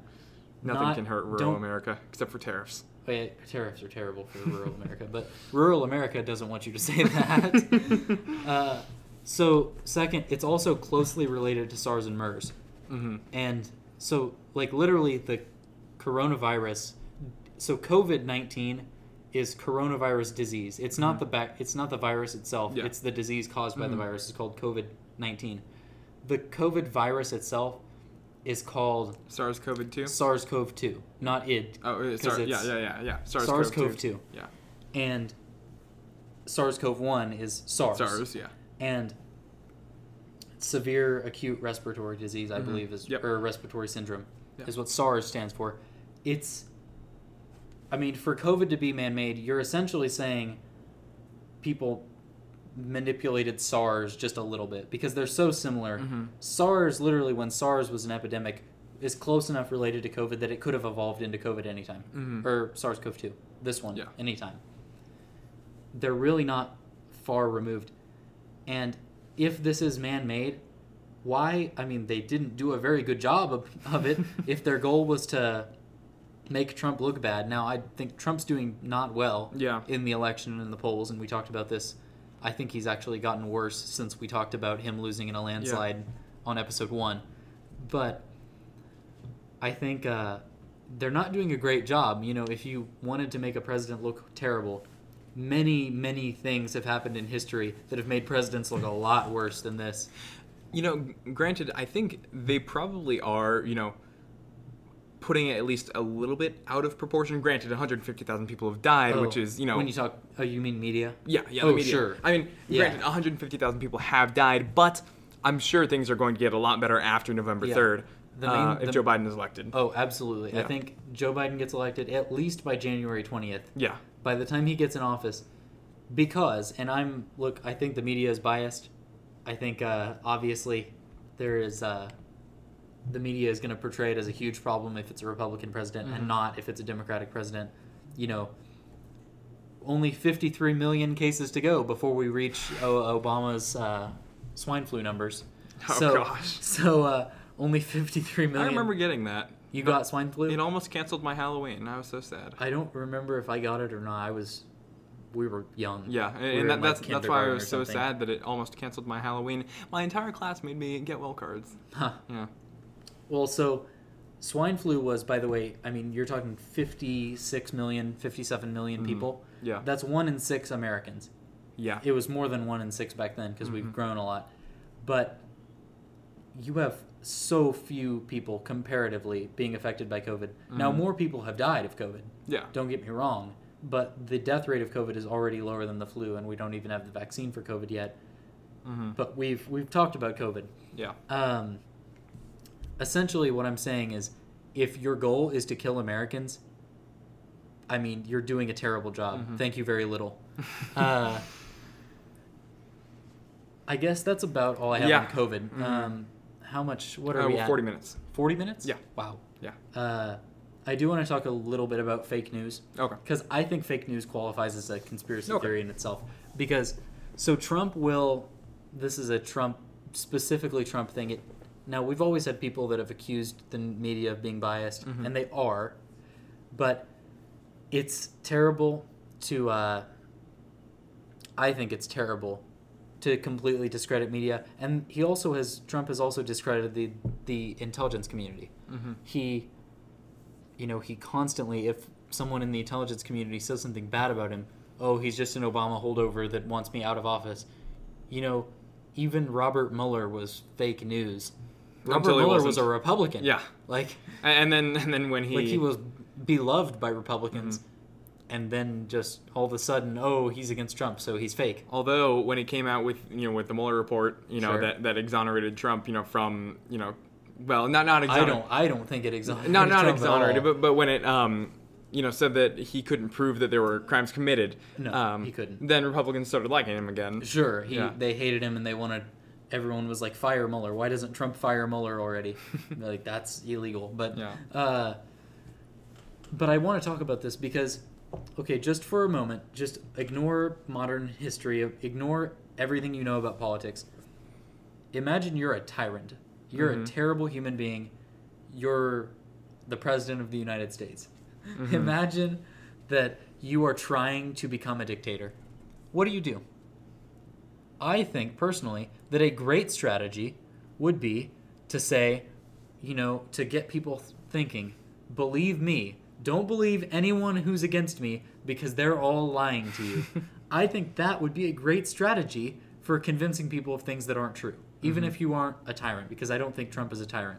Nothing Not- can hurt rural America except for tariffs. Wait, tariffs are terrible for rural America, but rural America doesn't want you to say that. uh, so, second, it's also closely related to SARS and MERS. hmm And so, like, literally, the coronavirus. So, COVID nineteen is coronavirus disease. It's not Mhm. the back. It's not the virus itself. Yeah. It's the disease caused by the Mhm. virus. It's called COVID nineteen. The COVID virus itself is called SARS-CoV-2. SARS-CoV two, not id. Oh, 'Cause sorry. Yeah, yeah, yeah, yeah. SARS-CoV-2. Yeah. And SARS-CoV one is SARS. SARS. Yeah. and severe acute respiratory disease, I Mhm. believe, is Yep. or respiratory syndrome Yeah. is what SARS stands for. It's, I mean, for COVID to be man-made, you're essentially saying people manipulated SARS just a little bit because they're so similar. Mhm. SARS, literally, when SARS was an epidemic, is close enough related to COVID that it could have evolved into COVID anytime Mhm. or SARS-CoV-2, this one, Yeah. anytime. They're really not far removed. And if this is man-made, why? I mean, they didn't do a very good job of, of it. if their goal was to make Trump look bad, now I think Trump's doing not well Yeah. in the election and in the polls, and we talked about this. I think he's actually gotten worse since we talked about him losing in a landslide on episode one. But I think uh, they're not doing a great job. You know, if you wanted to make a president look terrible, many, many things have happened in history that have made presidents look a lot worse than this. You know, granted, I think they probably are, you know, putting it at least a little bit out of proportion. Granted, 150,000 people have died, which Oh, is, you know, when you talk, oh, you mean media? yeah, yeah, Oh, the media. sure. I mean, Yeah. granted, 150,000 people have died, but I'm sure things are going to get a lot better after November Yeah. 3rd The uh, if the- Joe Biden is elected. Oh, absolutely. I think Joe Biden gets elected at least by January 20th. Yeah. by the time he gets in office because and i'm look i think the media is biased i think uh, obviously there is uh, the media is going to portray it as a huge problem if it's a republican president Mhm. and not if it's a democratic president you know only 53 million cases to go before we reach o- obama's uh, swine flu numbers Oh, so, gosh. so uh, only 53 million I remember getting that. You got swine flu? It almost canceled my Halloween. I was so sad. I don't remember if I got it or not. I was, we were young. Yeah, We and, were and that, that's that's why I was so sad that it almost canceled my Halloween. My entire class made me get well cards. Huh. Yeah. Well, so swine flu was, by the way, I mean, you're talking 56 million, 57 million Mhm. people. Yeah. That's one in six Americans. Yeah. It was more than one in six back then because we've grown a lot. But you have so few people comparatively being affected by COVID. Now, Mhm. more people have died of COVID. Yeah. Don't get me wrong. But the death rate of COVID is already lower than the flu, and we don't even have the vaccine for COVID yet. hmm But we've we've talked about COVID. Yeah. Um, essentially, what I'm saying is, if your goal is to kill Americans, I mean, you're doing a terrible job. Mhm. Thank you very little. uh, I guess that's about all I have Yeah. on COVID. Mhm. Um, how much? What are Uh, we well? Forty minutes. Forty minutes? Yeah. Wow. Yeah. Uh, I do want to talk a little bit about fake news Okay. because I think fake news qualifies as a conspiracy Okay. theory in itself. Because so Trump will, this is a Trump specifically Trump thing. It, now we've always had people that have accused the media of being biased, Mhm. and they are, but it's terrible to. Uh, I think it's terrible to completely discredit media, and he also has Trump has also discredited the the intelligence community hmm he you know he constantly if someone in the intelligence community says something bad about him oh he's just an obama holdover that wants me out of office you know even robert mueller was fake news robert Until mueller was a republican Yeah. like And then and then when he, like he was beloved by republicans Mm-hmm. and then just all of a sudden oh he's against trump so he's fake although when he came out with you know with the Mueller report, you know Sure. that that exonerated Trump, you know from you know, well not not exonerated. i don't i don't think it exonerated not not Trump exonerated, but but when it um you know said that he couldn't prove that there were crimes committed, No, um, he couldn't. Then Republicans started liking him again. Sure, he Yeah. they hated him and they wanted everyone was like fire Mueller. Why doesn't Trump fire Mueller already? Like that's illegal. But Yeah. uh, but I want to talk about this because okay, just for a moment, just ignore modern history, ignore everything you know about politics. Imagine you're a tyrant. You're a Mhm. terrible human being. You're the president of the United States. Mhm. Imagine that you are trying to become a dictator. What do you do? I think personally that a great strategy would be to say, you know, to get people thinking, believe me, don't believe anyone who's against me because they're all lying to you. I think that would be a great strategy for convincing people of things that aren't true, even Mhm. if you aren't a tyrant, because I don't think Trump is a tyrant.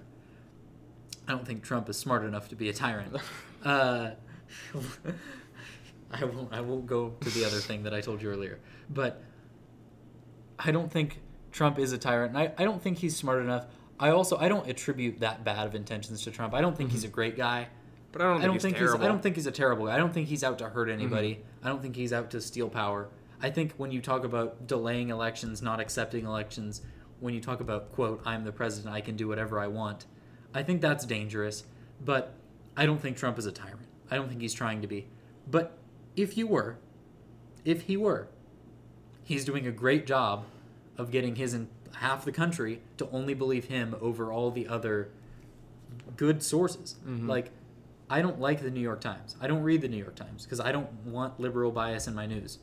I don't think Trump is smart enough to be a tyrant. Uh, I won't. I won't go to the other thing that I told you earlier, but I don't think Trump is a tyrant, and I, I don't think he's smart enough. I also I don't attribute that bad of intentions to Trump. I don't think he's a mm-hmm. great guy. But I don't I think don't he's think terrible. he's I don't think he's a terrible guy. I don't think he's out to hurt anybody. Mm-hmm. I don't think he's out to steal power. I think when you talk about delaying elections, not accepting elections, when you talk about quote, I'm the president, I can do whatever I want, I think that's dangerous. But I don't think Trump is a tyrant. I don't think he's trying to be. But if you were, if he were, he's doing a great job of getting his in half the country to only believe him over all the other good sources. Mhm. Like, I don't like the New York Times. I don't read the New York Times because I don't want liberal bias in my news.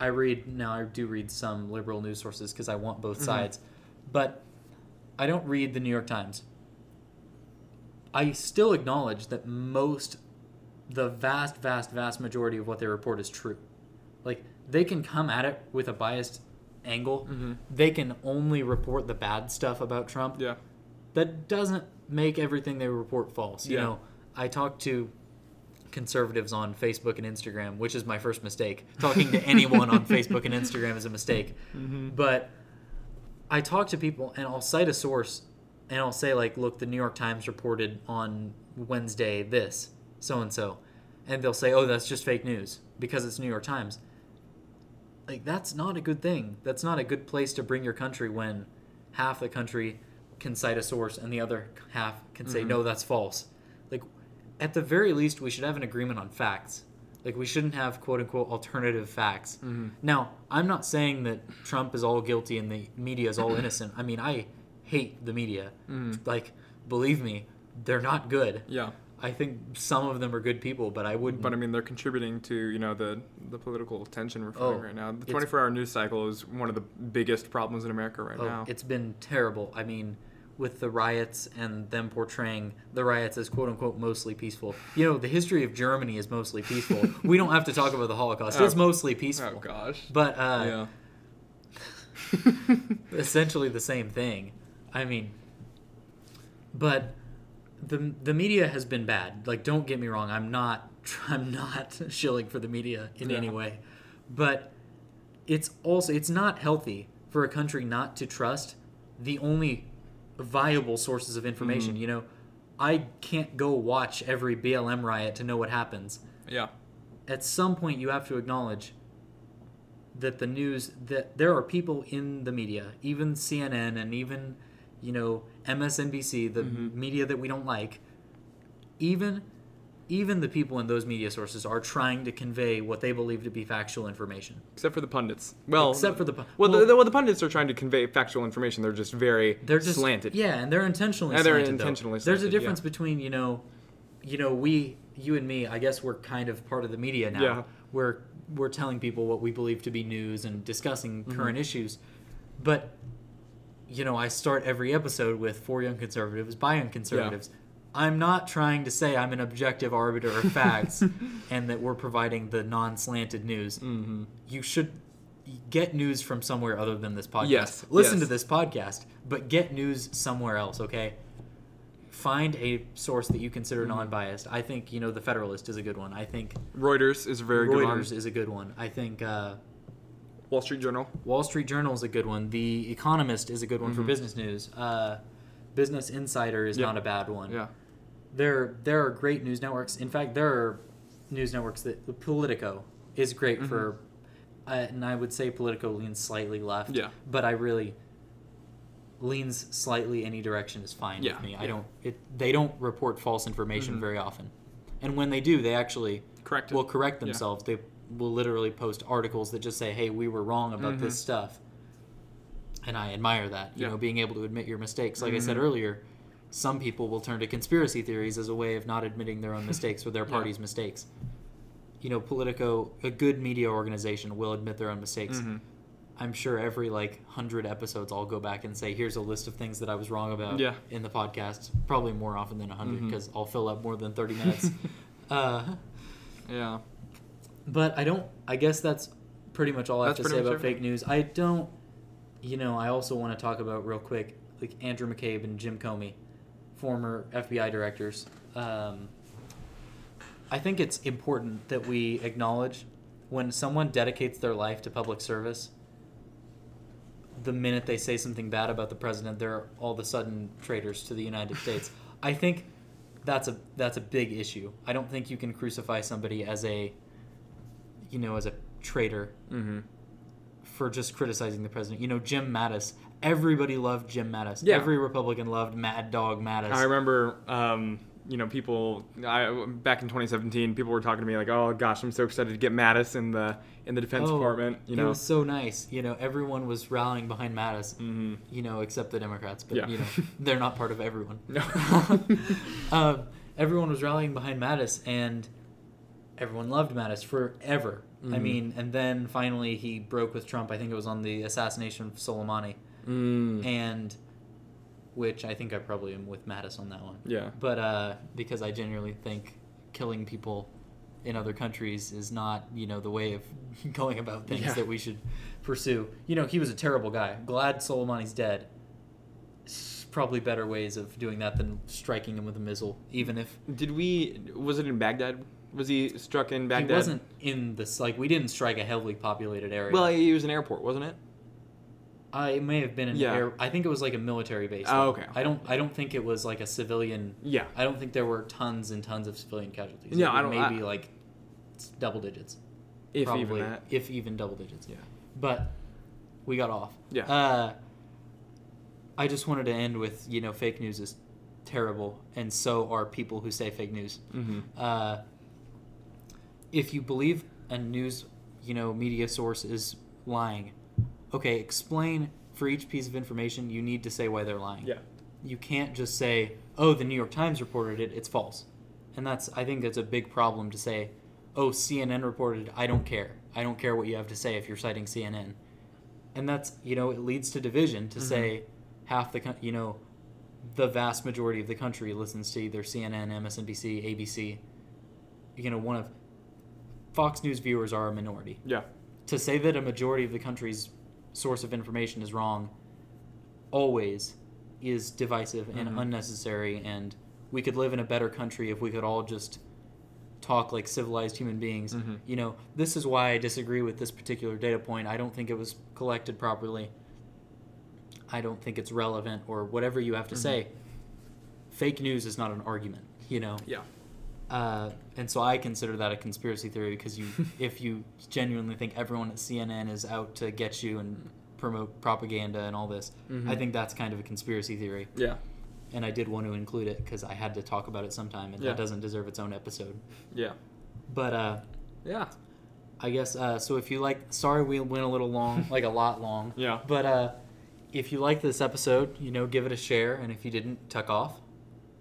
I read now. I do read some liberal news sources because I want both Mhm. sides, but I don't read the New York Times. I still acknowledge that most, the vast, vast, vast majority of what they report is true. Like they can come at it with a biased angle. Mhm. They can only report the bad stuff about Trump Yeah. that doesn't make everything they report false. You Yeah. know, I talk to conservatives on Facebook and Instagram, which is my first mistake. Talking to anyone on Facebook and Instagram is a mistake. Mm-hmm. But I talk to people and I'll cite a source and I'll say like, look, the New York Times reported on Wednesday this, so and so. And they'll say, "Oh, that's just fake news because it's New York Times." Like that's not a good thing. That's not a good place to bring your country when half the country can cite a source and the other half can say, Mhm. "No, that's false." Like at the very least, we should have an agreement on facts. Like we shouldn't have quote unquote alternative facts. Mhm. Now, I'm not saying that Trump is all guilty and the media is all innocent. I mean, I hate the media. Mhm. Like, believe me, they're not good. Yeah. I think some of them are good people, but I wouldn't. But I mean, they're contributing to you know the the political tension we're Oh, feeling right now. The 24 hour news cycle is one of the biggest problems in America right Oh, now. it's been terrible. I mean, with the riots and them portraying the riots as quote unquote mostly peaceful. You know, the history of Germany is mostly peaceful. we don't have to talk about the Holocaust. Oh. It's mostly peaceful. oh gosh. But uh, yeah. essentially the same thing. I mean, but the the media has been bad. Like, don't get me wrong. I'm not I'm not shilling for the media in Yeah. any way, but it's also it's not healthy for a country not to trust the only viable sources of information. Mhm. You know, I can't go watch every BLM riot to know what happens Yeah. at some point you have to acknowledge that the news that there are people in the media even cnn and even you know msnbc the Mhm. media that we don't like even even the people in those media sources are trying to convey what they believe to be factual information Except for the pundits. Well, except for the well, well, the, the, well, the pundits are trying to convey factual information. They're just very they're just slanted. yeah and they're intentionally Yeah, they're slanted, intentionally there's a slanted, yeah. difference between you know you know we you and me i guess we're kind of part of the media now Yeah. we're we're telling people what we believe to be news and discussing Mm-hmm. current issues but you know i start every episode with for young conservatives by young conservatives i'm not trying to say i'm an objective arbiter of facts and that we're providing the non-slanted news Mm-hmm. you should get news from somewhere other than this podcast. Yes, Listen yes. to this podcast, but get news somewhere else, okay? Find a source that you consider Mm-hmm. non-biased. I think, you know, the Federalist is a good one. I think Reuters is a very good one. Reuters is a good one. I think uh, Wall Street Journal. Wall Street Journal is a good one. The Economist is a good one for Mhm. business news. Uh, Business Insider is Yeah. not a bad one. Yeah. There, there are great news networks. In fact, there are news networks that Politico is great Mm-hmm. for, uh, and I would say Politico leans slightly left. Yeah. But I really leans slightly any direction is fine Yeah, with me. I don't. It they don't report false information Mhm. very often, and when they do, they actually Correct. it. will correct Yeah. themselves. They will literally post articles that just say, "Hey, we were wrong about this Mhm. stuff," and I admire that. You Yeah. know, being able to admit your mistakes. Like I said Mhm. earlier, some people will turn to conspiracy theories as a way of not admitting their own mistakes or their Yeah. party's mistakes. You know, Politico, a good media organization, will admit their own mistakes. Mhm. I'm sure every like hundred episodes, I'll go back and say, "Here's a list of things that I was wrong about." Yeah. In the podcast, probably more often than 100 Mhm. because I'll fill up more than thirty minutes. uh, Yeah. But I don't. I guess that's pretty much all I have That's to say about fake news. I don't. You know, I also want to talk about real quick, like Andrew McCabe and Jim Comey, former FBI directors. Um, I think it's important that we acknowledge when someone dedicates their life to public service. The minute they say something bad about the president, they're all of a sudden traitors to the United States. I think that's a that's a big issue. I don't think you can crucify somebody as a you know, as a traitor Mm-hmm. for just criticizing the president. You know, Jim Mattis. Everybody loved Jim Mattis. Yeah. Every Republican loved Mad Dog Mattis. I remember, um, you know, people I, back in 2017, people were talking to me like, "Oh gosh, I'm so excited to get Mattis in the in the Defense Oh, Department." You know, it was so nice. You know, everyone was rallying behind Mattis. hmm You know, except the Democrats, but Yeah. you know, they're not part of everyone. No. um, everyone was rallying behind Mattis, and everyone loved Mattis forever. I Mhm. mean, and then finally he broke with Trump. I think it was on the assassination of Soleimani, Mm. and which I think I probably am with Mattis on that one. Yeah. But uh, because I genuinely think killing people in other countries is not, you know, the way of going about things Yeah. that we should pursue. You know, he was a terrible guy. Glad Soleimani's dead. Probably better ways of doing that than striking him with a missile, even if Did we? Was it in Baghdad? Was he struck in Baghdad? he wasn't in this. Like, we didn't strike a heavily populated area. Well, he was an airport, wasn't it? I it may have been an Yeah. air. I think it was like a military base. Oh, okay. I don't. I don't think it was like a civilian. Yeah. I don't think there were tons and tons of civilian casualties. Yeah, It I don't- I- Maybe like double digits. If probably, even that. If even double digits. Yeah. But we got off. Yeah. Uh, I just wanted to end with you know fake news is terrible, and so are people who say fake news. Mm-hmm. Uh, if you believe a news you know media source is lying, okay, explain for each piece of information. You need to say why they're lying. Yeah. you can't just say, "Oh, the New York Times reported it; it's false," and that's I think that's a big problem to say, "Oh, CNN reported. I don't care. I don't care what you have to say if you're citing CNN," and that's you know it leads to division to say mm-hmm. half the you know the vast majority of the country listens to either CNN, MSNBC, ABC. You know, one of Fox News viewers are a minority Yeah. to say that a majority of the country's source of information is wrong always is divisive and Mhm. unnecessary and we could live in a better country if we could all just talk like civilized human beings Mhm. you know this is why i disagree with this particular data point i don't think it was collected properly i don't think it's relevant or whatever you have to Mhm. say fake news is not an argument you know Yeah. Uh, and so I consider that a conspiracy theory because you, if you genuinely think everyone at CNN is out to get you and promote propaganda and all this, Mhm. I think that's kind of a conspiracy theory. Yeah. And I did want to include it because I had to talk about it sometime, and Yeah. that doesn't deserve its own episode. Yeah. But uh, Yeah. I guess uh, so. If you like, sorry we went a little long, like a lot long. Yeah. But uh, if you like this episode, you know, give it a share, and if you didn't, tuck off.